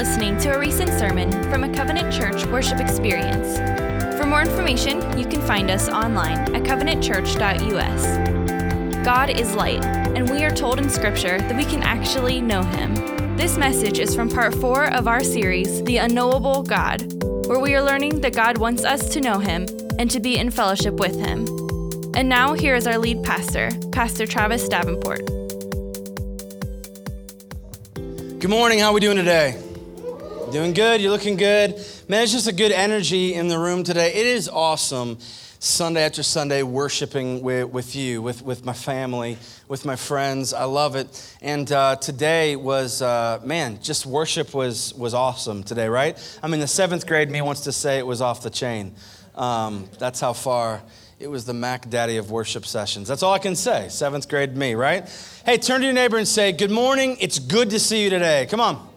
listening to a recent sermon from a Covenant Church worship experience. For more information, you can find us online at covenantchurch.us. God is light, and we are told in Scripture that we can actually know Him. This message is from part four of our series, The Unknowable God, where we are learning that God wants us to know Him and to be in fellowship with Him. And now, here is our lead pastor, Pastor Travis Davenport. Good morning. How are we doing today? Doing good. You're looking good. Man, it's just a good energy in the room today. It is awesome Sunday after Sunday worshiping with, with you, with, with my family, with my friends. I love it. And uh, today was, uh, man, just worship was, was awesome today, right? I mean, the seventh grade me wants to say it was off the chain. Um, that's how far it was the Mac Daddy of worship sessions. That's all I can say. Seventh grade me, right? Hey, turn to your neighbor and say, Good morning. It's good to see you today. Come on.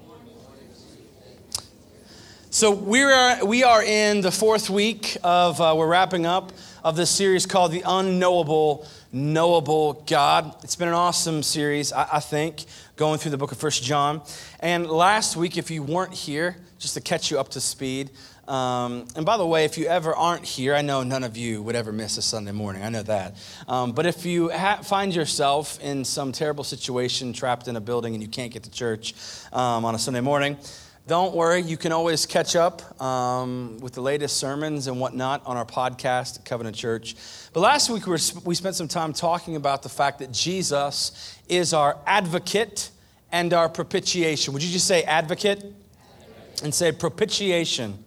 So we are we are in the fourth week of uh, we're wrapping up of this series called the Unknowable Knowable God. It's been an awesome series, I, I think, going through the book of First John. And last week, if you weren't here, just to catch you up to speed. Um, and by the way, if you ever aren't here, I know none of you would ever miss a Sunday morning. I know that. Um, but if you ha- find yourself in some terrible situation, trapped in a building, and you can't get to church um, on a Sunday morning, don't worry, you can always catch up um, with the latest sermons and whatnot on our podcast at Covenant Church. But last week, we, were, we spent some time talking about the fact that Jesus is our advocate and our propitiation. Would you just say advocate? And say propitiation.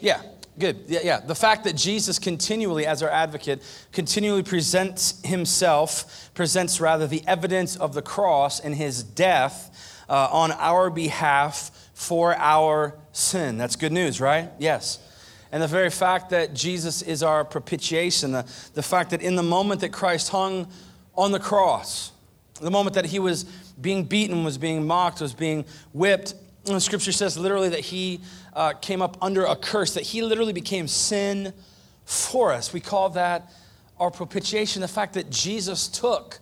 Yeah, good. Yeah, yeah. The fact that Jesus continually, as our advocate, continually presents himself, presents rather the evidence of the cross and his death uh, on our behalf for our sin. That's good news, right? Yes. And the very fact that Jesus is our propitiation, the, the fact that in the moment that Christ hung on the cross, the moment that he was being beaten, was being mocked, was being whipped, the scripture says literally that he uh, came up under a curse, that he literally became sin for us. We call that our propitiation, the fact that Jesus took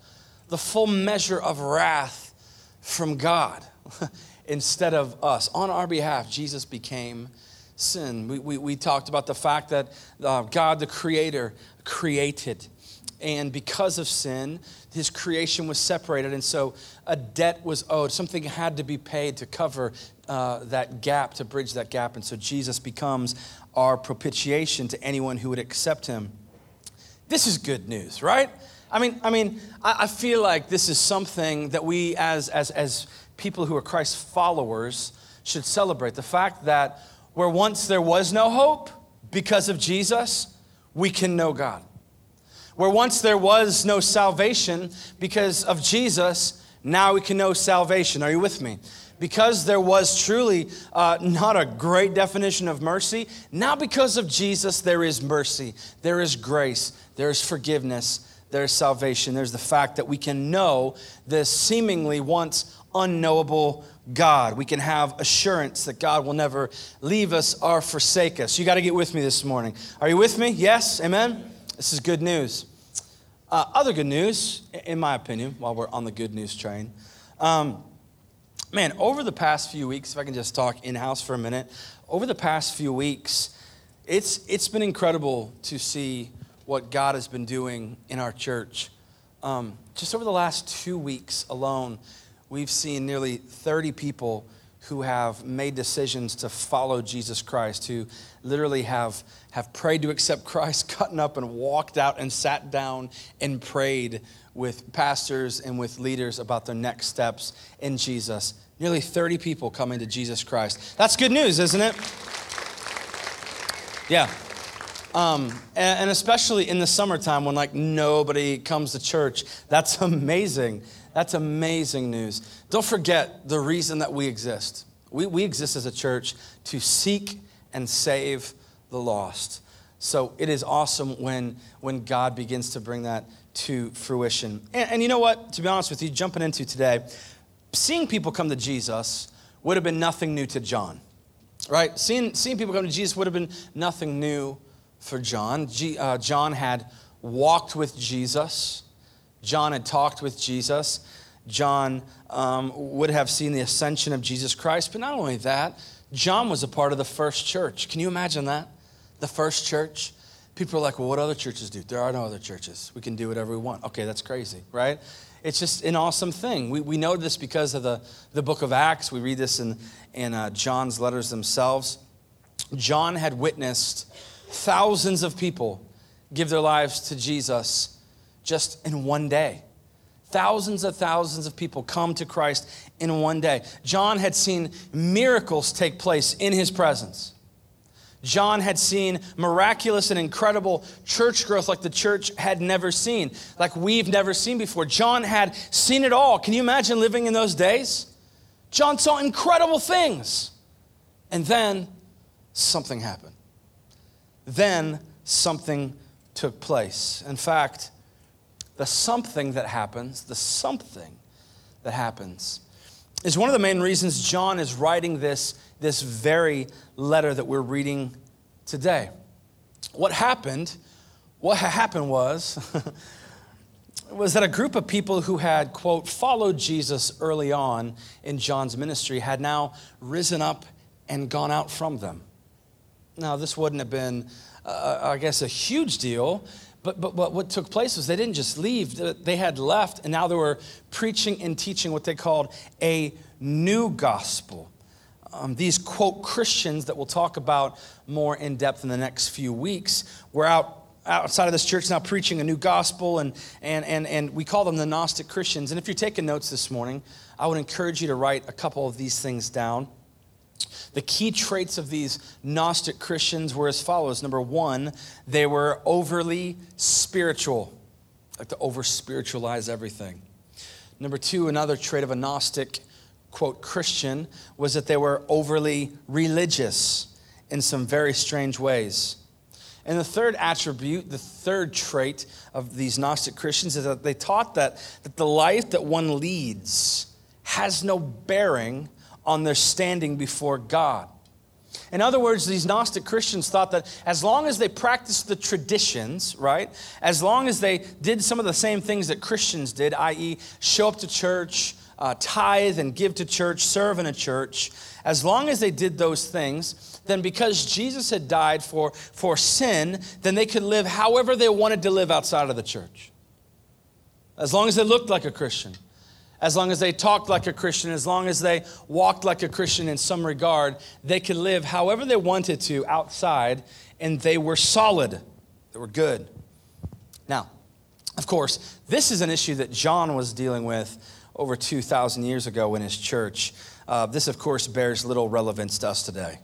the full measure of wrath from God. instead of us. On our behalf, Jesus became sin. We, we, we talked about the fact that uh, God, the Creator, created. And because of sin, his creation was separated. And so a debt was owed. Something had to be paid to cover uh, that gap, to bridge that gap. And so Jesus becomes our propitiation to anyone who would accept him. This is good news, right? I mean, I mean, I, I feel like this is something that we as, as, as people who are Christ's followers should celebrate the fact that where once there was no hope because of Jesus, we can know God. Where once there was no salvation because of Jesus, now we can know salvation. Are you with me? Because there was truly uh, not a great definition of mercy, now because of Jesus, there is mercy, there is grace, there is forgiveness, there is salvation. There's the fact that we can know this seemingly once unknowable God. We can have assurance that God will never leave us or forsake us. You got to get with me this morning. Are you with me? Yes? Amen? This is good news. Uh, other good news, in my opinion, while we're on the good news train. Um, man, over the past few weeks, if I can just talk in house for a minute, over the past few weeks, it's, it's been incredible to see what God has been doing in our church. Um, just over the last two weeks alone, we've seen nearly 30 people who have made decisions to follow Jesus Christ, who literally have, have prayed to accept Christ, gotten up and walked out and sat down and prayed with pastors and with leaders about their next steps in Jesus. Nearly 30 people coming to Jesus Christ. That's good news, isn't it? Yeah. Um, and, and especially in the summertime when like nobody comes to church, that's amazing that's amazing news. Don't forget the reason that we exist. We, we exist as a church to seek and save the lost. So it is awesome when, when God begins to bring that to fruition. And, and you know what? To be honest with you, jumping into today, seeing people come to Jesus would have been nothing new to John, right? Seeing, seeing people come to Jesus would have been nothing new for John. G, uh, John had walked with Jesus. John had talked with Jesus. John um, would have seen the ascension of Jesus Christ. But not only that, John was a part of the first church. Can you imagine that? The first church? People are like, well, what other churches do? There are no other churches. We can do whatever we want. Okay, that's crazy, right? It's just an awesome thing. We, we know this because of the, the book of Acts. We read this in, in uh, John's letters themselves. John had witnessed thousands of people give their lives to Jesus just in one day. Thousands of thousands of people come to Christ in one day. John had seen miracles take place in his presence. John had seen miraculous and incredible church growth like the church had never seen, like we've never seen before. John had seen it all. Can you imagine living in those days? John saw incredible things. And then something happened. Then something took place. In fact, the something that happens, the something that happens, is one of the main reasons John is writing this, this very letter that we're reading today. What happened, what happened was, was that a group of people who had, quote, followed Jesus early on in John's ministry had now risen up and gone out from them. Now, this wouldn't have been, uh, I guess, a huge deal, but, but, but what took place was they didn't just leave, they had left, and now they were preaching and teaching what they called a new gospel. Um, these quote Christians that we'll talk about more in depth in the next few weeks were out outside of this church now preaching a new gospel and, and, and, and we call them the gnostic christians and if you're taking notes this morning i would encourage you to write a couple of these things down the key traits of these Gnostic Christians were as follows. Number one, they were overly spiritual, like to over spiritualize everything. Number two, another trait of a Gnostic, quote, Christian was that they were overly religious in some very strange ways. And the third attribute, the third trait of these Gnostic Christians is that they taught that, that the life that one leads has no bearing on their standing before God. In other words, these Gnostic Christians thought that as long as they practiced the traditions, right, as long as they did some of the same things that Christians did, i.e., show up to church, uh, tithe and give to church, serve in a church, as long as they did those things, then because Jesus had died for, for sin, then they could live however they wanted to live outside of the church. As long as they looked like a Christian as long as they talked like a Christian, as long as they walked like a Christian in some regard, they could live however they wanted to outside, and they were solid. They were good. Now, of course, this is an issue that John was dealing with over 2,000 years ago in his church. Uh, this, of course, bears little relevance to us today,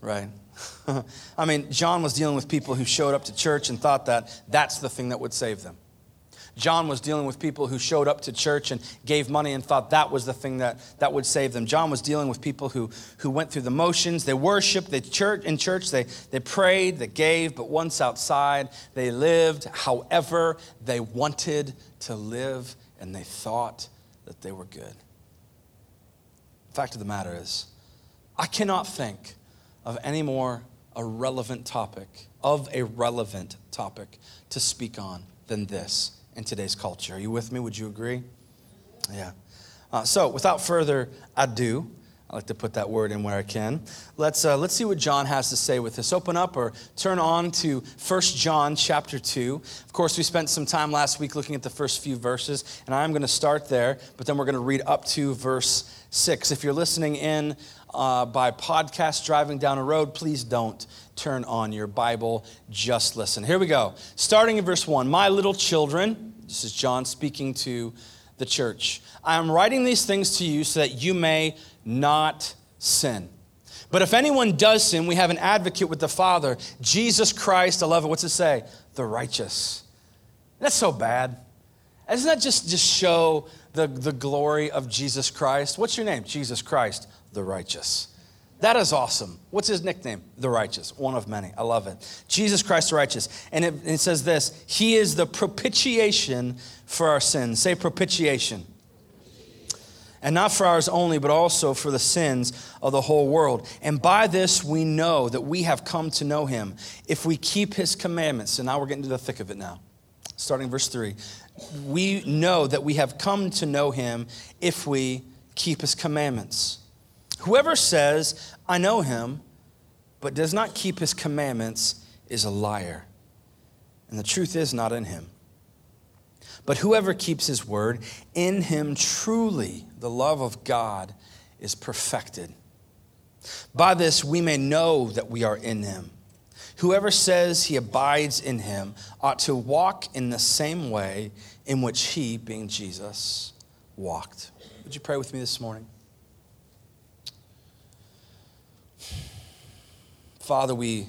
right? I mean, John was dealing with people who showed up to church and thought that that's the thing that would save them. John was dealing with people who showed up to church and gave money and thought that was the thing that, that would save them. John was dealing with people who, who went through the motions. They worshiped, they church, in church, they, they prayed, they gave, but once outside, they lived however they wanted to live and they thought that they were good. The fact of the matter is, I cannot think of any more irrelevant topic, of a relevant topic to speak on than this in today's culture. Are you with me? Would you agree? Yeah. Uh, so, without further ado, I like to put that word in where I can. Let's, uh, let's see what John has to say with this. Open up or turn on to 1 John chapter 2. Of course, we spent some time last week looking at the first few verses, and I'm going to start there, but then we're going to read up to verse 6. If you're listening in uh, by podcast driving down a road, please don't turn on your Bible. Just listen. Here we go. Starting in verse 1 My little children, this is John speaking to the church. I am writing these things to you so that you may not sin. But if anyone does sin, we have an advocate with the Father, Jesus Christ. I love it. What's it say? The righteous. That's so bad. Doesn't that just, just show the, the glory of Jesus Christ? What's your name? Jesus Christ, the righteous. That is awesome. What's his nickname? The righteous, one of many. I love it. Jesus Christ the righteous. And it, it, says this He is the propitiation for our sins. Say propitiation. And not for ours only, but also for the sins of the whole world. And by this we know that we have come to know him if we keep his commandments. And now we're getting to the thick of it now. starting verse 3. We know that we have come to know him if we keep his commandments. Whoever says, I know him, but does not keep his commandments is a liar, and the truth is not in him. But whoever keeps his word, in him truly the love of God is perfected. By this we may know that we are in him. Whoever says he abides in him ought to walk in the same way in which he, being Jesus, walked. Would you pray with me this morning? Father, we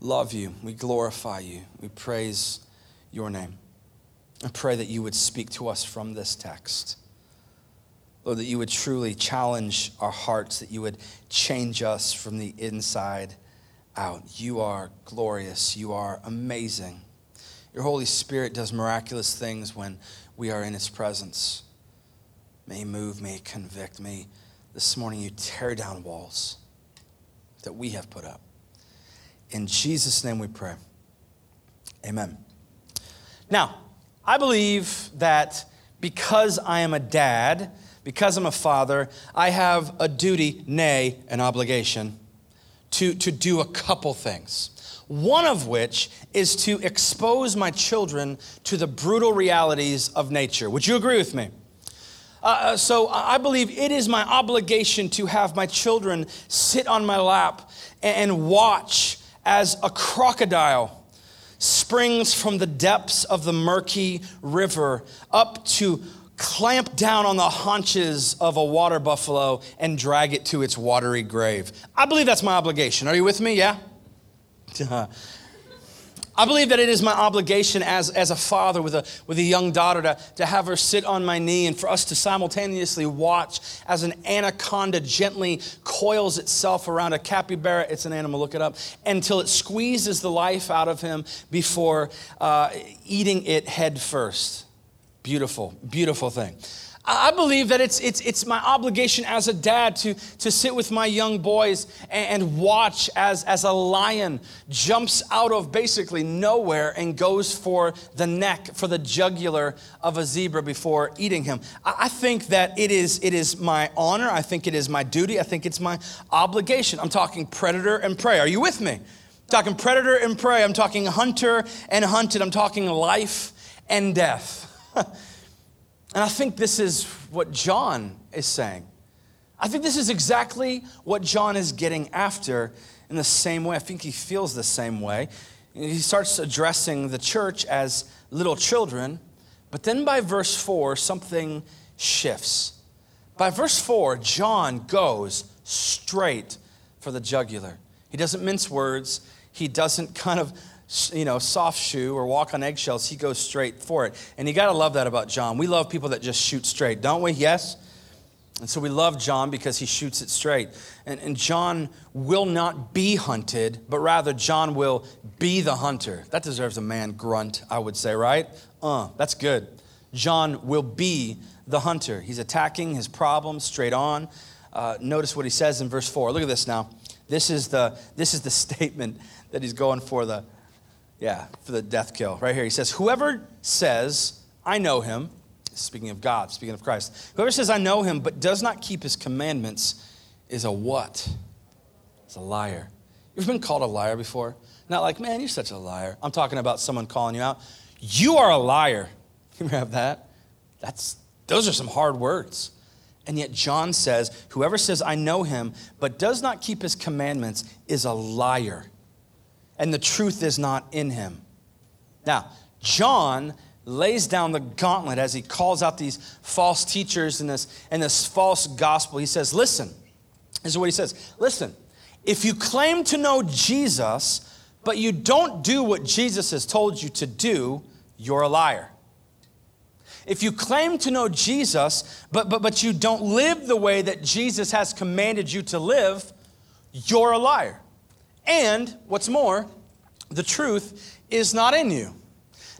love you. We glorify you. We praise your name. I pray that you would speak to us from this text. Lord, that you would truly challenge our hearts, that you would change us from the inside out. You are glorious. You are amazing. Your Holy Spirit does miraculous things when we are in His presence. May move, may convict, may this morning you tear down walls that we have put up. In Jesus' name we pray. Amen. Now, I believe that because I am a dad, because I'm a father, I have a duty, nay, an obligation, to, to do a couple things. One of which is to expose my children to the brutal realities of nature. Would you agree with me? Uh, uh so I believe it is my obligation to have my children sit on my lap and watch as a crocodile springs from the depths of the murky river up to clamp down on the haunches of a water buffalo and drag it to its watery grave. I believe that's my obligation. Are you with me? Yeah? I believe that it is my obligation as, as a father with a, with a young daughter to, to have her sit on my knee and for us to simultaneously watch as an anaconda gently coils itself around a capybara. It's an animal, look it up, until it squeezes the life out of him before uh, eating it head first. Beautiful, beautiful thing. I believe that it's, it's, it's my obligation as a dad to, to sit with my young boys and, and, watch as, as a lion jumps out of basically nowhere and goes for the neck, for the jugular of a zebra before eating him. I, I think that it is, it is my honor. I think it is my duty. I think it's my obligation. I'm talking predator and prey. Are you with me? I'm talking predator and prey. I'm talking hunter and hunted. I'm talking life and death. And I think this is what John is saying. I think this is exactly what John is getting after in the same way. I think he feels the same way. He starts addressing the church as little children, but then by verse 4, something shifts. By verse 4, John goes straight for the jugular. He doesn't mince words, he doesn't kind of you know, soft shoe or walk on eggshells. He goes straight for it. And you got to love that about John. We love people that just shoot straight, don't we? Yes? And so we love John because he shoots it straight. And, and John will not be hunted, but rather John will be the hunter. That deserves a man grunt, I would say, right? Uh, that's good. John will be the hunter. He's attacking his problems straight on. Uh, notice what he says in verse 4. Look at this now. This is the, this is the statement that he's going for the, yeah, for the death kill. Right here, he says, Whoever says, I know him, speaking of God, speaking of Christ, whoever says, I know him, but does not keep his commandments is a what? It's a liar. You've been called a liar before? Not like, man, you're such a liar. I'm talking about someone calling you out. You are a liar. You have that? That's those are some hard words. And yet John says, whoever says, I know him, but does not keep his commandments is a liar and the truth is not in him. Now, John lays down the gauntlet as he calls out these false teachers and this, and this false gospel. He says, Listen, this is what he says Listen, if you claim to know Jesus, but you don't do what Jesus has told you to do, you're a liar. If you claim to know Jesus, but, but, but you don't live the way that Jesus has commanded you to live, you're a liar. And what's more, the truth is not in you.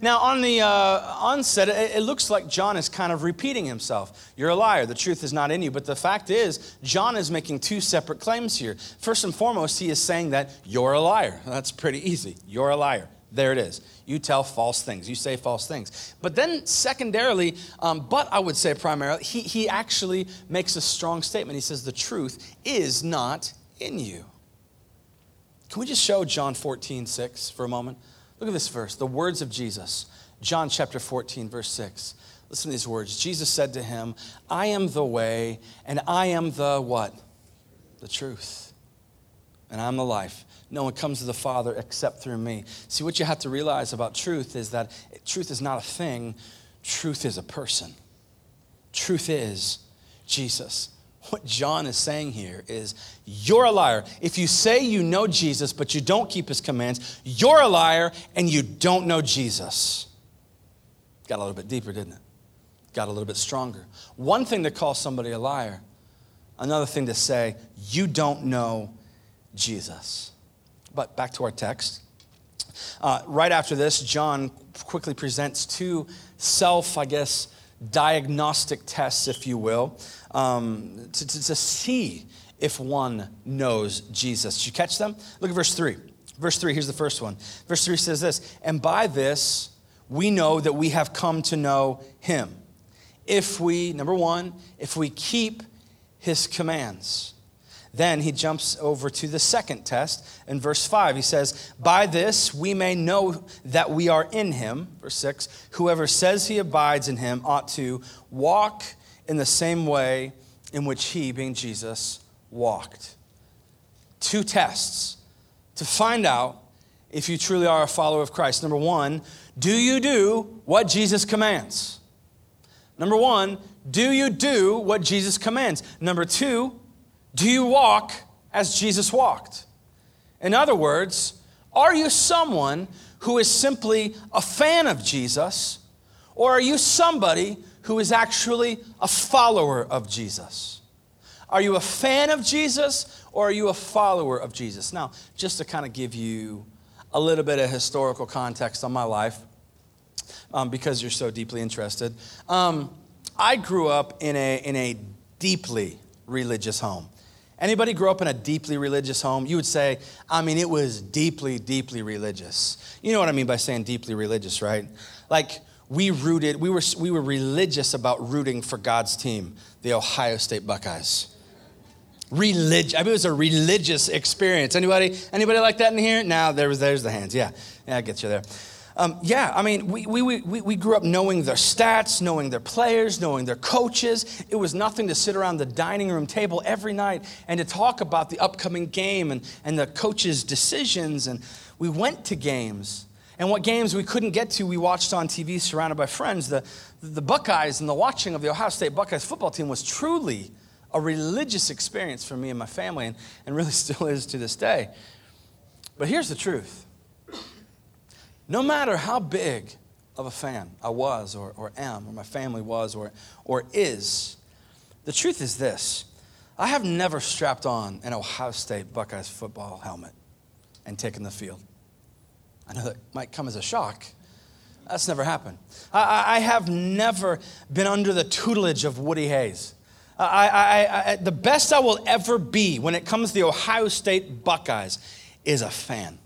Now, on the uh, onset, it, it, looks like John is kind of repeating himself. You're a liar. The truth is not in you. But the fact is, John is making two separate claims here. First and foremost, he is saying that you're a liar. That's pretty easy. You're a liar. There it is. You tell false things. You say false things. But then, secondarily, um, but I would say primarily, he, he actually makes a strong statement. He says, The truth is not in you. Can we just show John 14, 6 for a moment? Look at this verse, the words of Jesus. John chapter 14, verse 6. Listen to these words. Jesus said to him, I am the way, and I am the what? The truth. And I'm the life. No one comes to the Father except through me. See, what you have to realize about truth is that truth is not a thing, truth is a person. Truth is Jesus. What John is saying here is, you're a liar. If you say you know Jesus, but you don't keep his commands, you're a liar and you don't know Jesus. Got a little bit deeper, didn't it? Got a little bit stronger. One thing to call somebody a liar, another thing to say, you don't know Jesus. But back to our text. Uh, right after this, John quickly presents two self, I guess, diagnostic tests, if you will, um, to, to, to see if one knows Jesus. Did you catch them? Look at verse 3. Verse 3, here's the first one. Verse 3 says this And by this we know that we have come to know him. If we, number one, if we keep his commands. Then he jumps over to the second test in verse 5. He says, By this we may know that we are in him. Verse 6 Whoever says he abides in him ought to walk in the same way in which he, being Jesus, walked. Two tests to find out if you truly are a follower of Christ. Number one, do you do what Jesus commands? Number one, do you do what Jesus commands? Number two, do you walk as Jesus walked? In other words, are you someone who is simply a fan of Jesus, or are you somebody who is actually a follower of Jesus? Are you a fan of Jesus, or are you a follower of Jesus? Now, just to kind of give you a little bit of historical context on my life, um, because you're so deeply interested. Um, I grew up in a, in a deeply religious home. Anybody grew up in a deeply religious home? You would say, I mean, it was deeply, deeply religious. You know what I mean by saying deeply religious, right? Like, we rooted, we were, we were religious about rooting for God's team, the Ohio State Buckeyes. Religious, I mean, it was a religious experience. Anybody, anybody like that in here? Now, there was, there's the hands. Yeah, yeah, I get you there. Um, yeah, I mean, we, we, we, we grew up knowing their stats, knowing their players, knowing their coaches. It was nothing to sit around the dining room table every night and to talk about the upcoming game and, and the coach's decisions. And we went to games. And what games we couldn't get to, we watched on TV surrounded by friends. The, the Buckeyes and the watching of the Ohio State Buckeyes football team was truly a religious experience for me and my family, and, and really still is to this day. But here's the truth no matter how big of a fan I was, or, or am, or my family was, or, or is, the truth is this I have never strapped on an Ohio State Buckeyes football helmet and taken the field. I know that might come as a shock. That's never happened. I, I have never been under the tutelage of Woody Hayes. I, I, I, the best I will ever be when it comes to the Ohio State Buckeyes is a fan.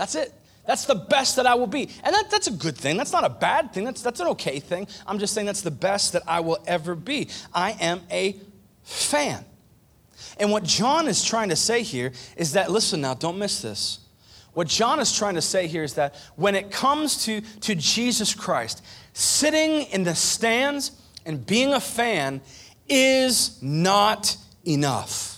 That's it. That's the best that I will be. And that, that's a good thing. That's not a bad thing. That's, that's an okay thing. I'm just saying that's the best that I will ever be. I am a fan. And what John is trying to say here is that, listen now, don't miss this. What John is trying to say here is that when it comes to, to Jesus Christ, sitting in the stands and being a fan is not enough.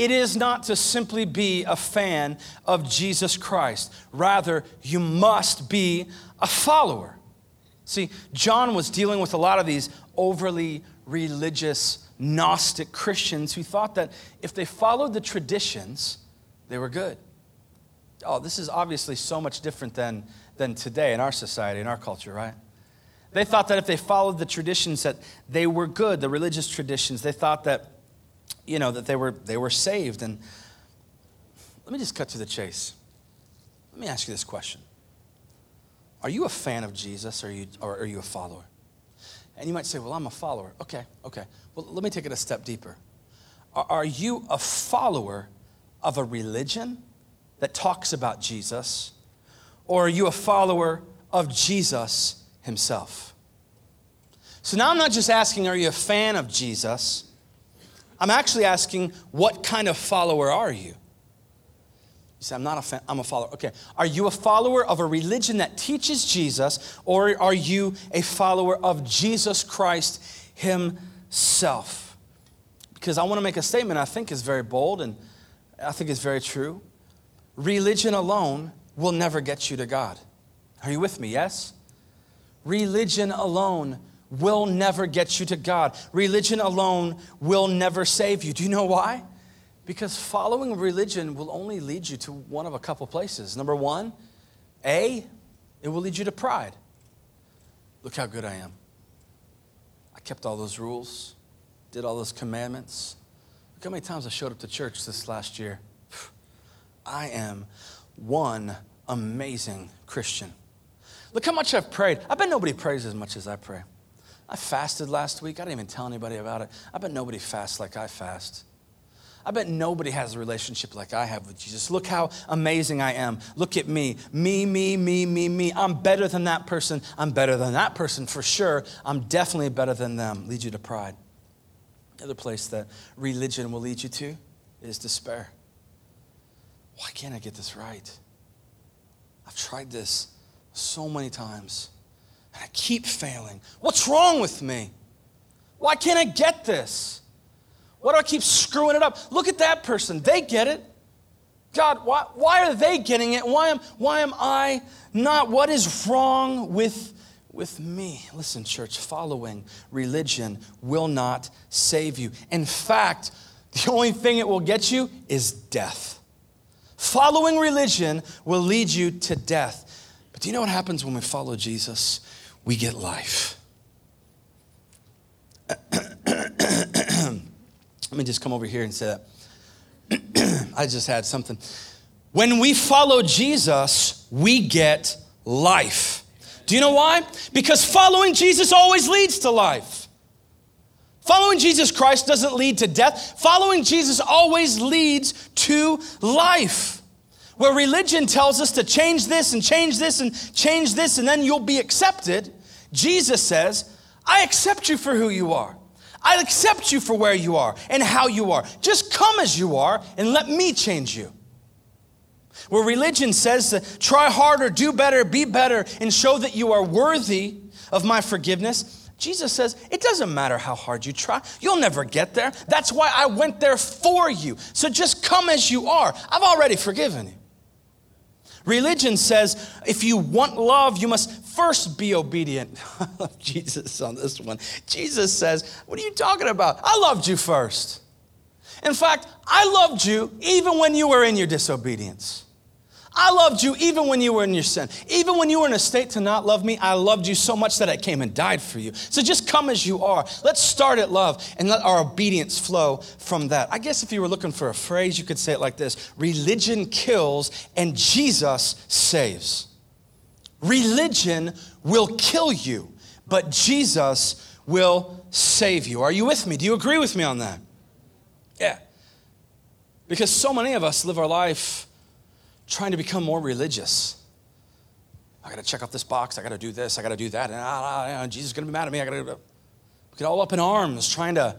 It is not to simply be a fan of Jesus Christ. Rather, you must be a follower. See, John was dealing with a lot of these overly religious Gnostic Christians who thought that if they followed the traditions, they were good. Oh, this is obviously so much different than, than today in our society, in our culture, right? They thought that if they followed the traditions that they were good, the religious traditions, they thought that you know, that they were, they were saved. And let me just cut to the chase. Let me ask you this question Are you a fan of Jesus or are you, or are you a follower? And you might say, Well, I'm a follower. Okay, okay. Well, let me take it a step deeper. Are, are you a follower of a religion that talks about Jesus? Or are you a follower of Jesus himself? So now I'm not just asking, are you a fan of Jesus? I'm actually asking, what kind of follower are you? You say, I'm not a fan, I'm a follower. Okay. Are you a follower of a religion that teaches Jesus, or are you a follower of Jesus Christ Himself? Because I want to make a statement I think is very bold and I think is very true. Religion alone will never get you to God. Are you with me? Yes? Religion alone will never get you to God. Religion alone will never save you. Do you know why? Because following religion will only lead you to one of a couple places. Number one, A, it will lead you to pride. Look how good I am. I kept all those rules, did all those commandments. Look how many times I showed up to church this last year. I am one amazing Christian. Look how much I've prayed. I bet nobody prays as much as I pray. I fasted last week. I didn't even tell anybody about it. I bet nobody fasts like I fast. I bet nobody has a relationship like I have with Jesus. Look how amazing I am. Look at me. Me, me, me, me, me. I'm better than that person. I'm better than that person for sure. I'm definitely better than them. Lead you to pride. The other place that religion will lead you to is despair. Why can't I get this right? I've tried this so many times and I keep failing. What's wrong with me? Why can't I get this? Why do I keep screwing it up? Look at that person. They get it. God, why, why are they getting it? Why am, why am I not? What is wrong with, with me? Listen, church, following religion will not save you. In fact, the only thing it will get you is death. Following religion will lead you to death. But do you know what happens when we follow Jesus? We get life. Let me just come over here and say that. I just had something. When we follow Jesus, we get life. Do you know why? Because following Jesus always leads to life. Following Jesus Christ doesn't lead to death. Following Jesus always leads to life. Where religion tells us to change this and change this and change this and then you'll be accepted, Jesus says, I accept you for who you are. I accept you for where you are and how you are. Just come as you are and let me change you. Where religion says to try harder, do better, be better, and show that you are worthy of my forgiveness, Jesus says, it doesn't matter how hard you try, you'll never get there. That's why I went there for you. So just come as you are. I've already forgiven you. Religion says if you want love, you must first be obedient. I love Jesus on this one. Jesus says, What are you talking about? I loved you first. In fact, I loved you even when you were in your disobedience. I loved you even when you were in your sin. Even when you were in a state to not love me, I loved you so much that I came and died for you. So just come as you are. Let's start at love and let our obedience flow from that. I guess if you were looking for a phrase, you could say it like this Religion kills and Jesus saves. Religion will kill you, but Jesus will save you. Are you with me? Do you agree with me on that? Yeah. Because so many of us live our life trying to become more religious. I got to check off this box. I got to do this. I got to do that. And ah, ah, ah, Jesus is going to be mad at me. I got to get all up in arms trying to.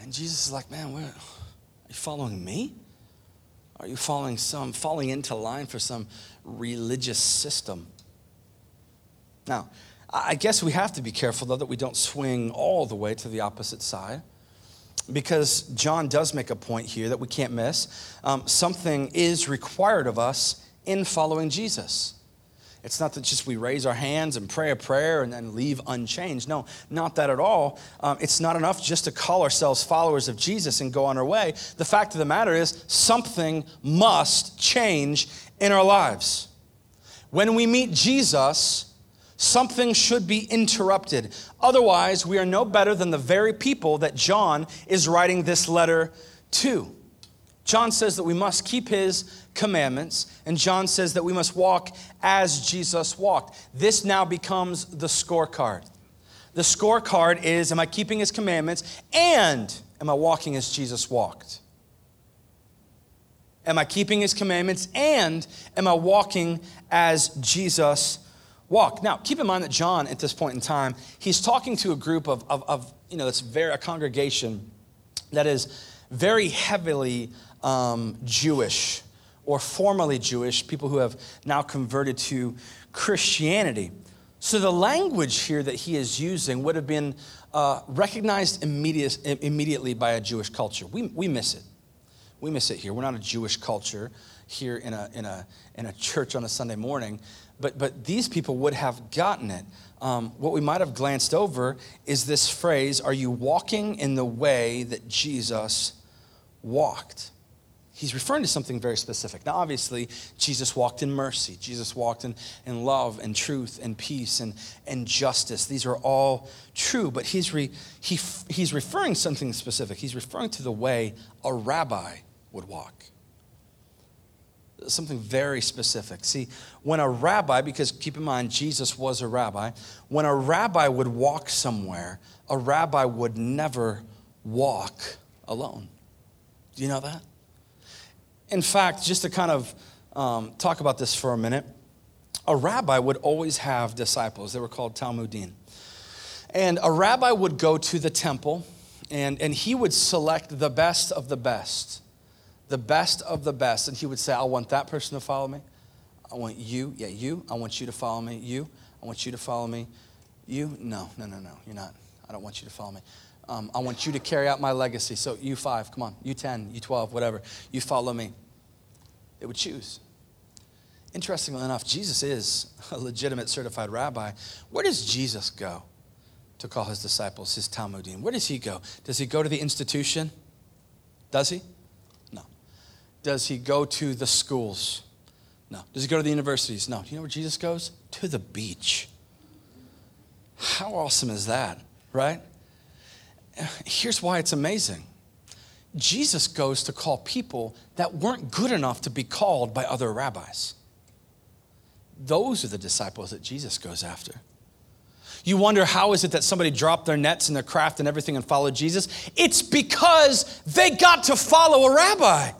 And Jesus is like, man, where, are you following me? Are you following some, falling into line for some religious system? Now, I guess we have to be careful, though, that we don't swing all the way to the opposite side because John does make a point here that we can't miss. Um, something is required of us in following Jesus. It's not that just we raise our hands and pray a prayer and then leave unchanged. No, not that at all. Um, it's not enough just to call ourselves followers of Jesus and go on our way. The fact of the matter is, something must change in our lives. When we meet Jesus, something should be interrupted. Otherwise, we are no better than the very people that John is writing this letter to. John says that we must keep his commandments, and John says that we must walk as Jesus walked. This now becomes the scorecard. The scorecard is Am I keeping his commandments and am I walking as Jesus walked? Am I keeping his commandments? And am I walking as Jesus walked? Now, keep in mind that John, at this point in time, he's talking to a group of, of, of you know, it's very, a congregation that is very heavily um, Jewish or formerly Jewish, people who have now converted to Christianity. So the language here that he is using would have been uh, recognized immediate, immediately by a Jewish culture. We, we miss it. We miss it here. We're not a Jewish culture here in a, in a, in a church on a Sunday morning, but, but these people would have gotten it. Um, what we might have glanced over is this phrase Are you walking in the way that Jesus walked? He's referring to something very specific. Now, obviously, Jesus walked in mercy. Jesus walked in, in love and truth and peace and, and justice. These are all true, but he's, re, he, he's referring something specific. He's referring to the way a rabbi would walk. Something very specific. See, when a rabbi, because keep in mind, Jesus was a rabbi, when a rabbi would walk somewhere, a rabbi would never walk alone. Do you know that? In fact, just to kind of um, talk about this for a minute, a rabbi would always have disciples. They were called Talmidim. And a rabbi would go to the temple and, and he would select the best of the best the best of the best. And he would say, I want that person to follow me. I want you. Yeah, you. I want you to follow me. You. I want you to follow me. You. No, no, no, no. You're not. I don't want you to follow me. Um, I want you to carry out my legacy. So you five, come on. You 10, you 12, whatever. You follow me. They would choose. Interestingly enough, Jesus is a legitimate certified rabbi. Where does Jesus go to call his disciples, his Talmidim? Where does he go? Does he go to the institution? Does he? Does he go to the schools? No. Does he go to the universities? No. Do you know where Jesus goes? To the beach. How awesome is that, right? Here's why it's amazing Jesus goes to call people that weren't good enough to be called by other rabbis. Those are the disciples that Jesus goes after. You wonder how is it that somebody dropped their nets and their craft and everything and followed Jesus? It's because they got to follow a rabbi.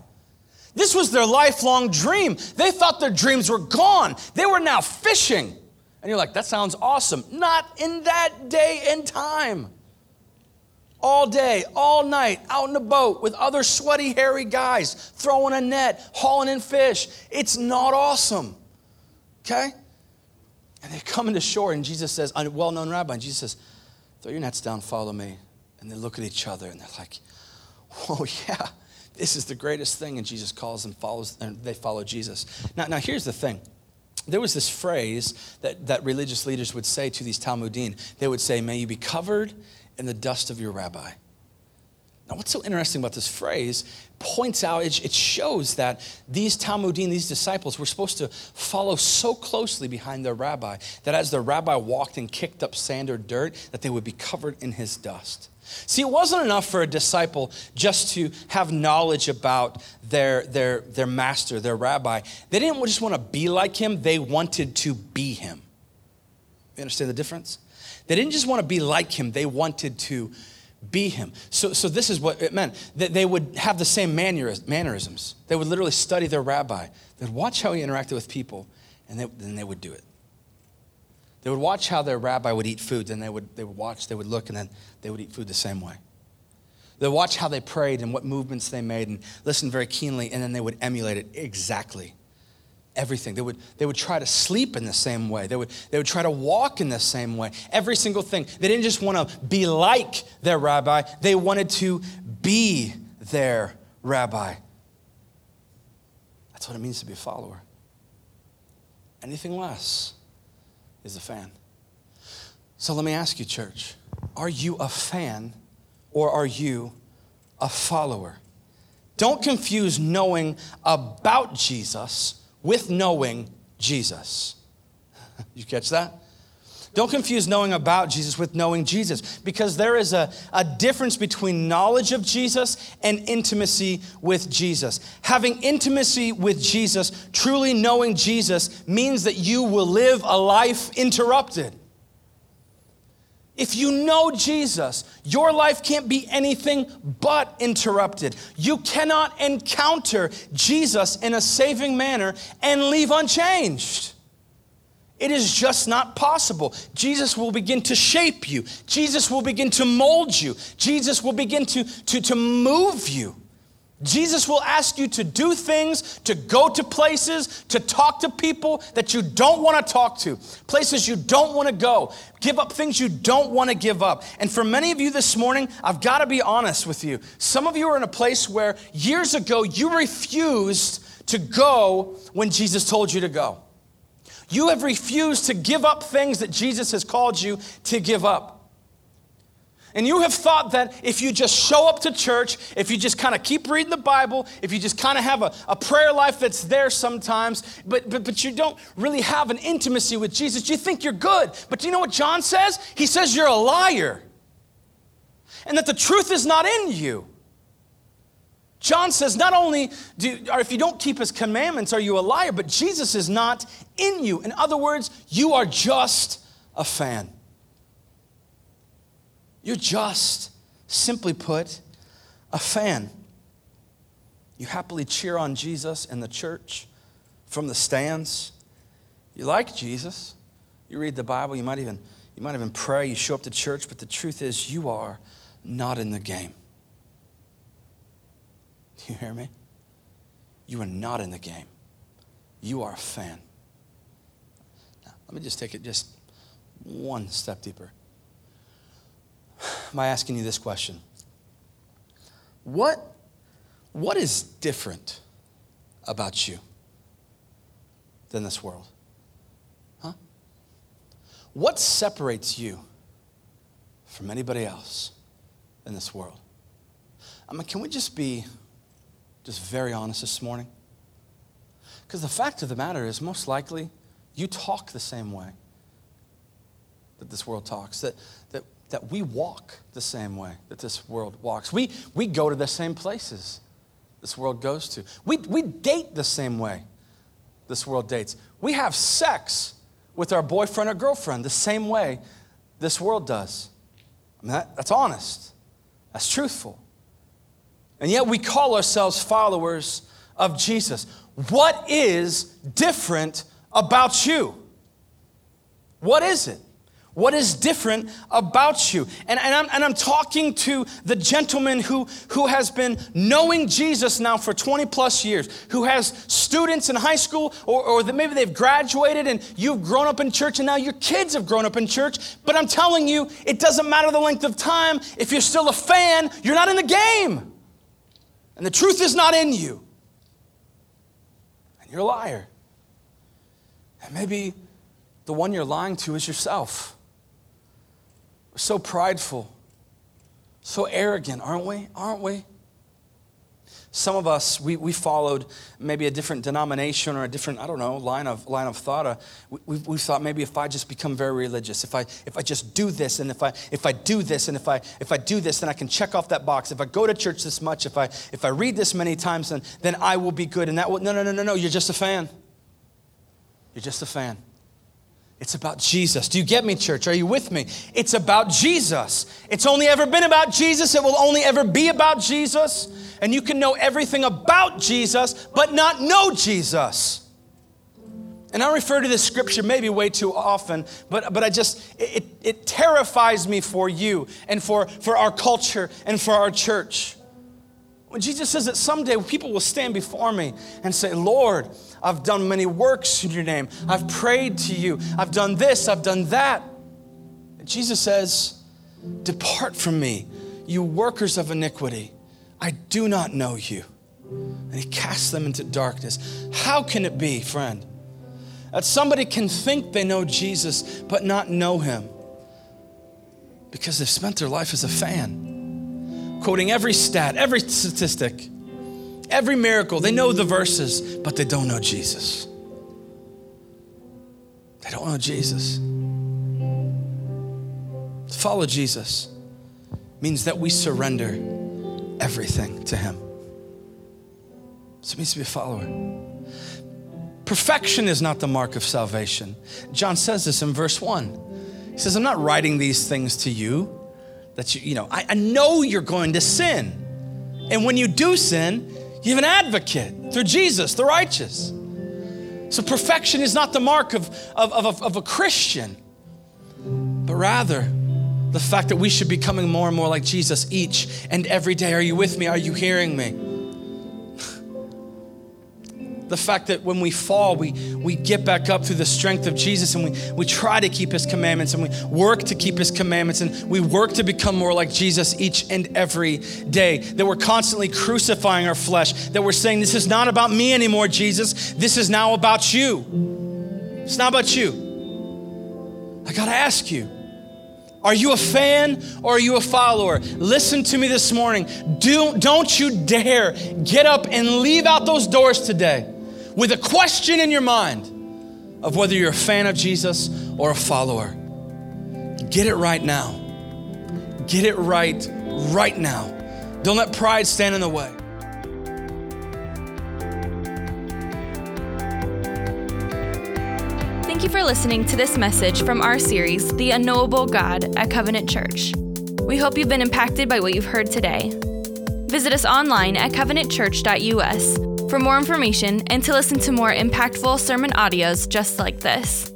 This was their lifelong dream. They thought their dreams were gone. They were now fishing. And you're like, that sounds awesome. Not in that day and time. All day, all night, out in a boat with other sweaty, hairy guys, throwing a net, hauling in fish. It's not awesome. Okay? And they come into shore, and Jesus says, a well known rabbi, and Jesus says, throw your nets down, follow me. And they look at each other, and they're like, oh, yeah this is the greatest thing. And Jesus calls them, follows, and they follow Jesus. Now, now here's the thing. There was this phrase that, that religious leaders would say to these Talmidim. They would say, May you be covered in the dust of your rabbi. Now, what's so interesting about this phrase points out, it, shows that these Talmidim, these disciples, were supposed to follow so closely behind their rabbi that as their rabbi walked and kicked up sand or dirt, that they would be covered in his dust. See, it wasn't enough for a disciple just to have knowledge about their, their, their master, their rabbi. They didn't just want to be like him, they wanted to be him. You understand the difference? They didn't just want to be like him, they wanted to be him. So, so this is what it meant. That they would have the same mannerisms. They would literally study their rabbi. They'd watch how he interacted with people, and then they would do it. They would watch how their rabbi would eat food, and they would, they would watch, they would look, and then they would eat food the same way. They would watch how they prayed and what movements they made and listen very keenly, and then they would emulate it exactly. Everything. They would, they would try to sleep in the same way. They would, they would try to walk in the same way. Every single thing. They didn't just want to be like their rabbi, they wanted to be their rabbi. That's what it means to be a follower. Anything less is a fan. So let me ask you, church are you a fan or are you a follower? Don't confuse knowing about Jesus with knowing Jesus. you catch that? Don't confuse knowing about Jesus with knowing Jesus because there is a, a difference between knowledge of Jesus and intimacy with Jesus. Having intimacy with Jesus, truly knowing Jesus, means that you will live a life interrupted. If you know Jesus, your life can't be anything but interrupted. You cannot encounter Jesus in a saving manner and leave unchanged. It is just not possible. Jesus will begin to shape you. Jesus will begin to mold you. Jesus will begin to, to, to move you. Jesus will ask you to do things, to go to places, to talk to people that you don't want to talk to, places you don't want to go, give up things you don't want to give up. And for many of you this morning, I've got to be honest with you. Some of you are in a place where years ago you refused to go when Jesus told you to go. You have refused to give up things that Jesus has called you to give up. And you have thought that if you just show up to church, if you just kind of keep reading the Bible, if you just kind of have a, a prayer life that's there sometimes, but, but, but you don't really have an intimacy with Jesus, you think you're good. But do you know what John says? He says you're a liar and that the truth is not in you. John says, not only do, or if you don't keep his commandments, are you a liar, but Jesus is not in you. In other words, you are just a fan. You're just, simply put, a fan. You happily cheer on Jesus in the church from the stands. You like Jesus. You read the Bible, you might even you might even pray, you show up to church, but the truth is you are not in the game. You hear me? You are not in the game. You are a fan. Now, let me just take it just one step deeper by asking you this question What, what is different about you than this world? Huh? What separates you from anybody else in this world? I mean, can we just be just very honest this morning? Because the fact of the matter is, most likely, you talk the same way that this world talks, that, that that we walk the same way that this world walks. We, we go to the same places this world goes to. We, we date the same way this world dates. We have sex with our boyfriend or girlfriend the same way this world does. I mean, that, that's honest, that's truthful. And yet we call ourselves followers of Jesus. What is different about you? What is it? What is different about you? And, and, I'm, and I'm talking to the gentleman who, who has been knowing Jesus now for 20 plus years, who has students in high school, or, or that maybe they've graduated and you've grown up in church and now your kids have grown up in church. But I'm telling you, it doesn't matter the length of time. If you're still a fan, you're not in the game. And the truth is not in you. And you're a liar. And maybe the one you're lying to is yourself. We're so prideful, so arrogant, aren't we? Aren't we? Some of us, we, we followed maybe a different denomination or a different, I don't know, line of, line of thought. Uh, we, we thought maybe if I just become very religious, if I, if I just do this, and if I, if I do this, and if I, if I do this, then I can check off that box. If I go to church this much, if I, if I read this many times, then, then I will be good. And that will, no, no, no, no, no, you're just a fan. You're just a fan. It's about Jesus. Do you get me, church? Are you with me? It's about Jesus. It's only ever been about Jesus. It will only ever be about Jesus. And you can know everything about Jesus, but not know Jesus. And I refer to this scripture maybe way too often, but, but I just, it, it terrifies me for you and for, for our culture and for our church. When Jesus says that someday people will stand before me and say, Lord, I've done many works in your name. I've prayed to you. I've done this. I've done that. Jesus says, Depart from me, you workers of iniquity. I do not know you. And he casts them into darkness. How can it be, friend, that somebody can think they know Jesus but not know him? Because they've spent their life as a fan, quoting every stat, every statistic every miracle. They know the verses, but they don't know Jesus. They don't know Jesus. To follow Jesus means that we surrender everything to Him. So it means to be a follower. Perfection is not the mark of salvation. John says this in verse 1. He says, I'm not writing these things to you that you, you know, I, I know you're going to sin. And when you do sin, you have an advocate through Jesus, the righteous. So perfection is not the mark of, of, of, of a Christian, but rather the fact that we should be coming more and more like Jesus each and every day. Are you with me? Are you hearing me? The fact that when we fall, we, we get back up through the strength of Jesus and we, we try to keep his commandments and we work to keep his commandments and we work to become more like Jesus each and every day. That we're constantly crucifying our flesh, that we're saying, This is not about me anymore, Jesus. This is now about you. It's not about you. I gotta ask you. Are you a fan or are you a follower? Listen to me this morning. Do, don't you dare get up and leave out those doors today with a question in your mind of whether you're a fan of Jesus or a follower. Get it right now. Get it right right now. Don't let pride stand in the way. Thank you for listening to this message from our series, The Unknowable God at Covenant Church. We hope you've been impacted by what you've heard today. Visit us online at covenantchurch.us for more information and to listen to more impactful sermon audios just like this.